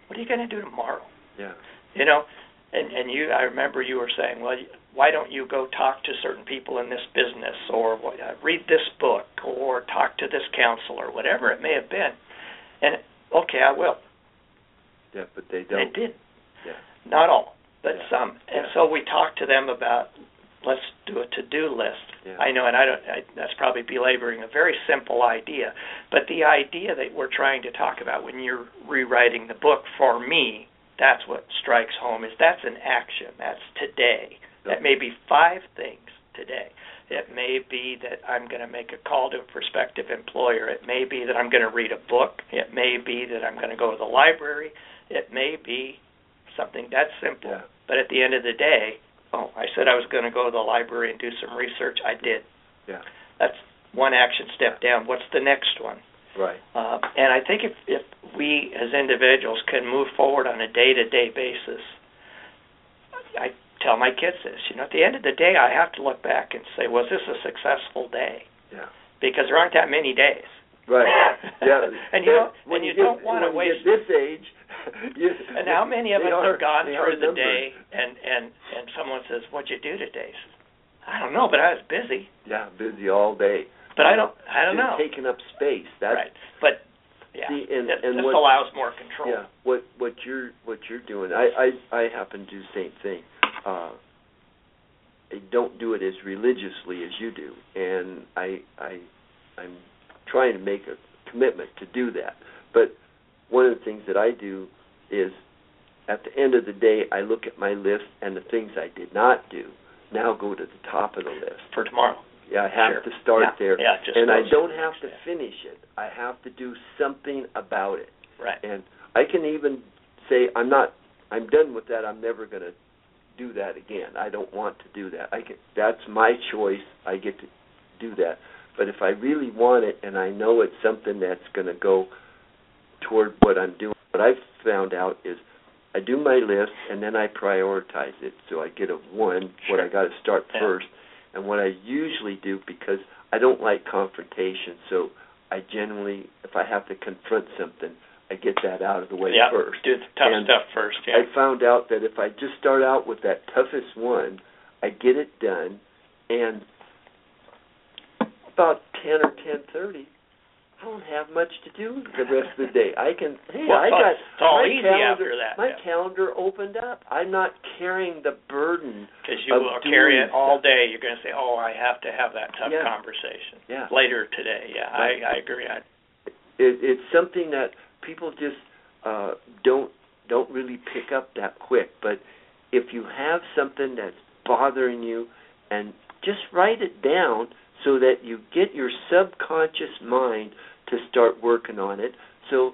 what are you going to do tomorrow? Yeah. You know, and and you I remember you were saying, well, why don't you go talk to certain people in this business or uh, read this book or talk to this counselor, whatever it may have been. And okay, I will. Yeah, but they They don't. They did. Yeah. Not all, but Yeah. some. And Yeah. so we talked to them about let's do a to-do list. Yeah. I know, and I don't. I, that's probably belaboring a very simple idea, but the idea that we're trying to talk about when you're rewriting the book, for me, that's what strikes home. Is that's an action. That's today. That may be five things today. It may be that I'm going to make a call to a prospective employer. It may be that I'm going to read a book. It may be that I'm going to go to the library. It may be something that simple. Yeah. But at the end of the day, oh, I said I was going to go to the library and do some research. I did. Yeah. That's one action step down. What's the next one? Right. Uh, and I think if if we as individuals can move forward on a day to day basis, I tell my kids this. You know, at the end of the day, I have to look back and say, was this a successful day? Yeah. Because there aren't that many days. Right. (laughs) Yeah. and you don't when and you, get, don't want to you waste this age. (laughs) You, and how many of us are, have gone through the numbered. day and and and someone says, "What'd you do today?" I says, I don't know, but I was busy. Yeah, busy all day. But I don't. I don't know. Taking up space. That's right. But yeah, See, and- this, and this what- allows more control. Yeah, what what you're what you're doing, I I I happen to do the same thing. Uh, I don't do it as religiously as you do, and I I I'm trying to make a commitment to do that. But one of the things that I do is at the end of the day, I look at my list and the things I did not do now go to the top of the list. For tomorrow. Yeah, I have Sure. to start Yeah, there, yeah, just and I don't have to step. finish it. I have to do something about it. Right. And I can even say I'm not I'm done with that. I'm never going to do that again. I don't want to do that. I can that's my choice. I get to do that. But if I really want it and I know it's something that's going to go toward what I'm doing, what I've found out is I do my list and then I prioritize it. So I get a one what I got to start Yeah. first. And what I usually do because I don't like confrontation, so I generally if I have to confront something, I get that out of the way yeah. first. Do the tough And stuff first. Yeah. I found out that if I just start out with that toughest one, I get it done, and about ten or ten thirty, I don't have much to do the rest of the day. I can hey, Well, I it's all- got it's all my easy calendar, after that, My yeah. calendar opened up. I'm not carrying the burden. Because you will carry it all day. You're going to say, "Oh, I have to have that tough Yeah. conversation Yeah. later today." Yeah, Right. I I agree. I, it, it's something that people just uh, don't don't really pick up that quick. But if you have something that's bothering you, and just write it down so that you get your subconscious mind to start working on it. So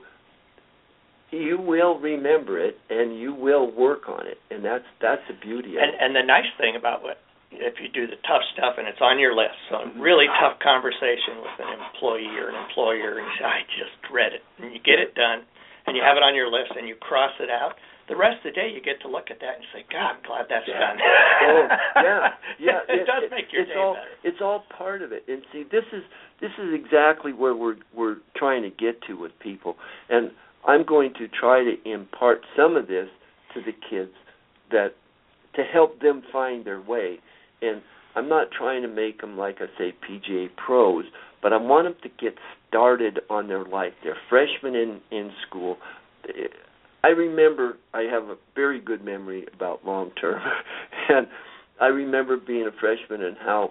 you will remember it and you will work on it, and that's that's the beauty of and it. and the nice thing about what if you do the tough stuff and it's on your list, so Mm-hmm. a really tough conversation with an employee or an employer, and you say, "I just read it," and you get it done, and you have it on your list, and you cross it out. The rest of the day, you get to look at that and say, "God, I'm glad that's Yeah. done." (laughs) oh, yeah, yeah. (laughs) it, does make your it's day all, better. It's all part of it. And see, this is this is exactly where we're we're trying to get to with people. And I'm going to try to impart some of this to the kids that to help them find their way. And I'm not trying to make them like I say PGA pros, but I want them to get started on their life. They're freshmen in in school. I remember I have a very good memory about long term, (laughs) and I remember being a freshman and how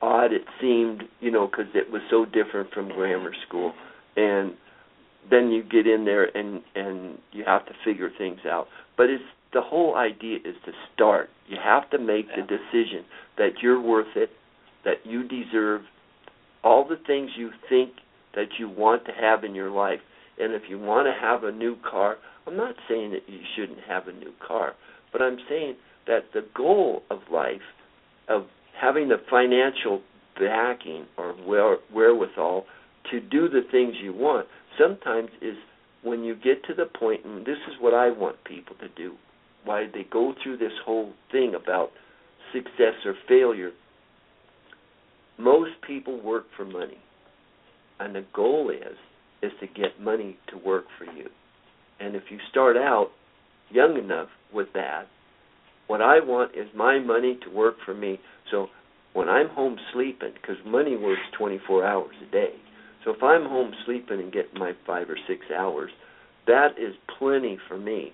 odd it seemed, you know, because it was so different from grammar school, and then you get in there and and you have to figure things out. But it's the whole idea is to start. You have to make the decision that you're worth it, that you deserve all the things you think that you want to have in your life. And if you want to have a new car, I'm not saying that you shouldn't have a new car, but I'm saying that the goal of life, of having the financial backing or wherewithal to do the things you want, sometimes is when you get to the point, and this is what I want people to do, why they go through this whole thing about success or failure. Most people work for money, and the goal is is to get money to work for you. And if you start out young enough with that, what I want is my money to work for me. So when I'm home sleeping, because money works 24 hours a day. So if I'm home sleeping and getting my five or six hours, that is plenty for me.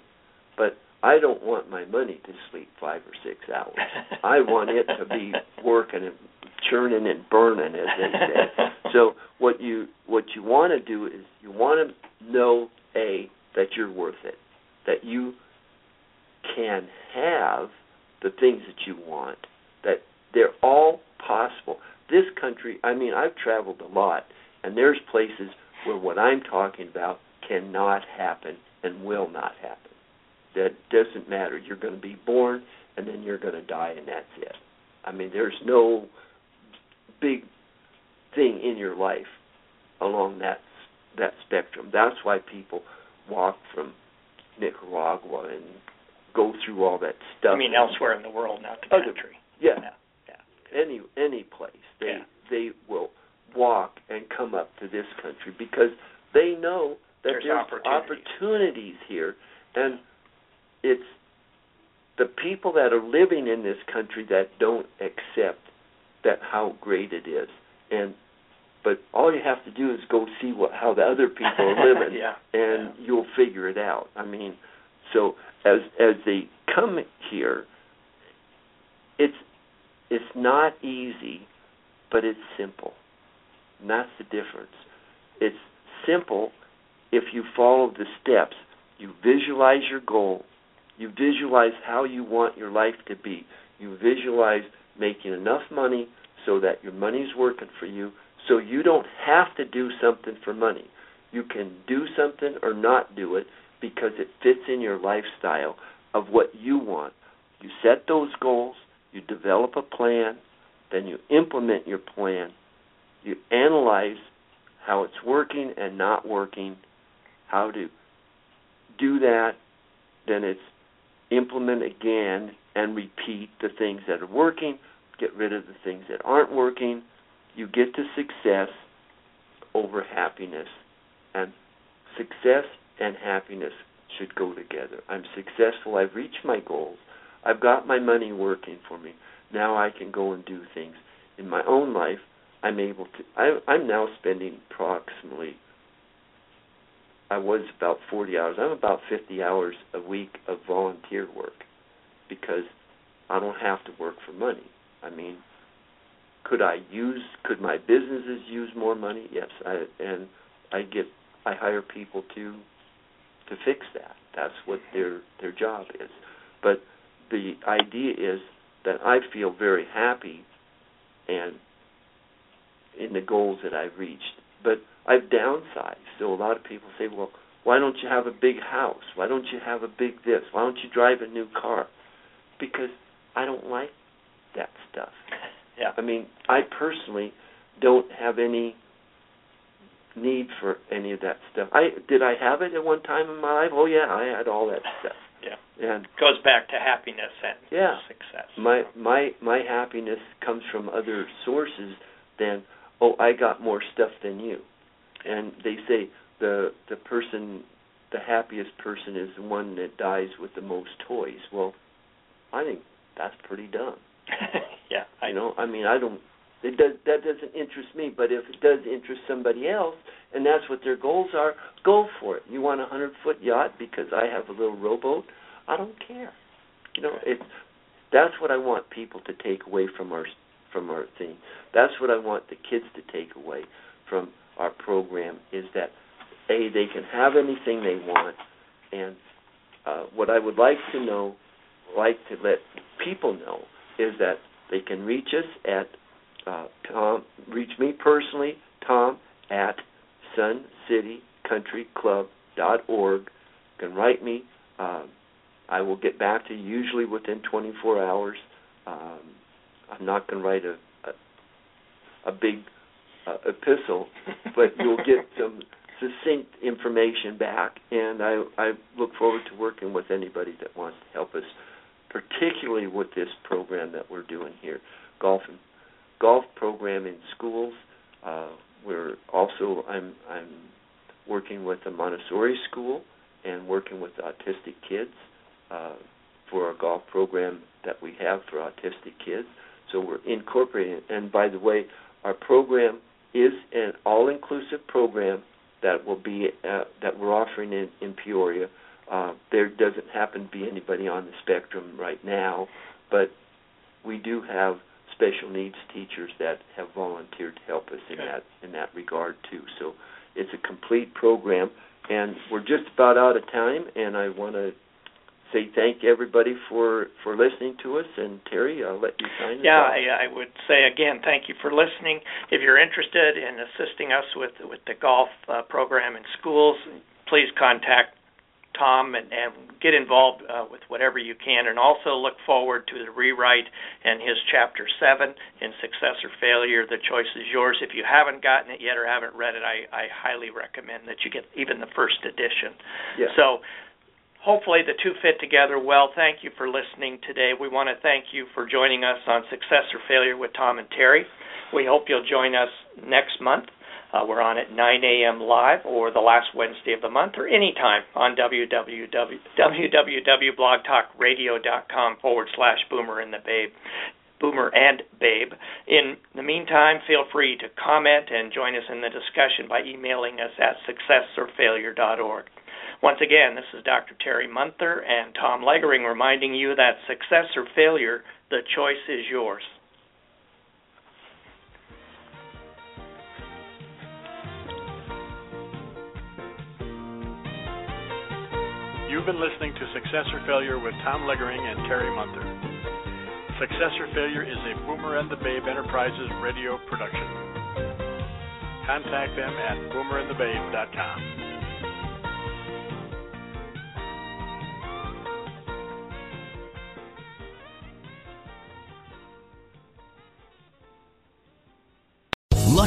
But I don't want my money to sleep five or six hours. I want it to be (laughs) working and churning and burning, as they say. So what you what you want to do is you want to know a that you're worth it, that you can have the things that you want, that they're all possible. This country, I mean, I've traveled a lot, and there's places where what I'm talking about cannot happen and will not happen. That doesn't matter. You're going to be born, and then you're going to die, and that's it. I mean, there's no big thing in your life along that that spectrum. That's why people walk from Nicaragua and go through all that stuff. I mean, elsewhere in the world, not the Other- country. Yeah. Yeah. yeah. Any any place. They Yeah. they will walk and come up to this country because they know that there's, there's opportunities. opportunities here, and it's the people that are living in this country that don't accept that how great it is, and but all you have to do is go see what how the other people are (laughs) living, yeah. and yeah. you'll figure it out. I mean, so as as they come here, it's it's not easy, but it's simple. And that's the difference. It's simple if you follow the steps. You visualize your goal. You visualize how you want your life to be. You visualize making enough money so that your money's working for you so you don't have to do something for money. You can do something or not do it because it fits in your lifestyle of what you want. You set those goals, you develop a plan, then you implement your plan. You analyze how it's working and not working, how to do that, then it's implement again and repeat the things that are working, get rid of the things that aren't working. You get to success over happiness. And success and happiness should go together. I'm successful, I've reached my goals, I've got my money working for me. Now I can go and do things in my own life. I'm able to. I, I'm now spending approximately. I was about 40 hours. I'm about 50 hours a week of volunteer work because I don't have to work for money. I mean, could I use? Could my businesses use more money? Yes, I, and I get. I hire people to to fix that. That's what their their job is. But the idea is that I feel very happy and in the goals that I've reached. But I've downsized. So a lot of people say, well, why don't you have a big house? Why don't you have a big this? Why don't you drive a new car? Because I don't like that stuff. (laughs) Yeah. I mean, I personally don't have any need for any of that stuff. I did I have it at one time in my life? Oh yeah, I had all that stuff. (laughs) Yeah. And goes back to happiness and yeah. success. My my my happiness comes from other sources than oh I got more stuff than you. And they say the the person the happiest person is the one that dies with the most toys. Well, I think that's pretty dumb. (laughs) yeah. I you know, I mean I don't it does that doesn't interest me, but if it does interest somebody else and that's what their goals are, go for it. You want a hundred foot yacht because I have a little rowboat? I don't care. You know, it's that's what I want people to take away from our from our thing. That's what I want the kids to take away from our program is that a they can have anything they want, and uh, what I would like to know, like to let people know, is that they can reach us at uh, Tom, reach me personally, Tom at suncitycountryclub.org. Can write me. Uh, I will get back to you usually within 24 hours. Um, I'm not going to write a, a, a big uh, epistle, but you'll get (laughs) some succinct information back, and I, I look forward to working with anybody that wants to help us, particularly with this program that we're doing here, golf and golf program in schools. Uh, we're also I'm I'm working with a Montessori school and working with autistic kids uh, for a golf program that we have for autistic kids. So we're incorporating. it. And by the way, our program is an all-inclusive program that will be uh, that we're offering in, in Peoria. Uh, there doesn't happen to be anybody on the spectrum right now, but we do have special needs teachers that have volunteered to help us in okay. that in that regard too. So it's a complete program, and we're just about out of time. And I want to say thank everybody for for listening to us. And Terry, I'll let you sign. Yeah, I, I would say again, thank you for listening. If you're interested in assisting us with with the golf uh, program in schools, please contact Tom and, and get involved uh, with whatever you can, and also look forward to the rewrite and his chapter seven in Success or Failure. The choice is yours. If you haven't gotten it yet or haven't read it, I, I highly recommend that you get even the first edition. Yeah. So hopefully the two fit together well. Thank you for listening today. We want to thank you for joining us on Success or Failure with Tom and Terry. We hope you'll join us next month. Uh, we're on at 9 a.m. live or the last Wednesday of the month or anytime on www.blogtalkradio.com forward slash boomer and the babe. Boomer and Babe. In the meantime, feel free to comment and join us in the discussion by emailing us at successorfailure.org. Once again, this is Dr. Terry Munther and Tom Loegering reminding you that success or failure, the choice is yours. You've been listening to Success or Failure with Tom Loegering and Terry Munther. Success or Failure is a Boomer and the Babe Enterprises radio production. Contact them at boomerandthebabe.com.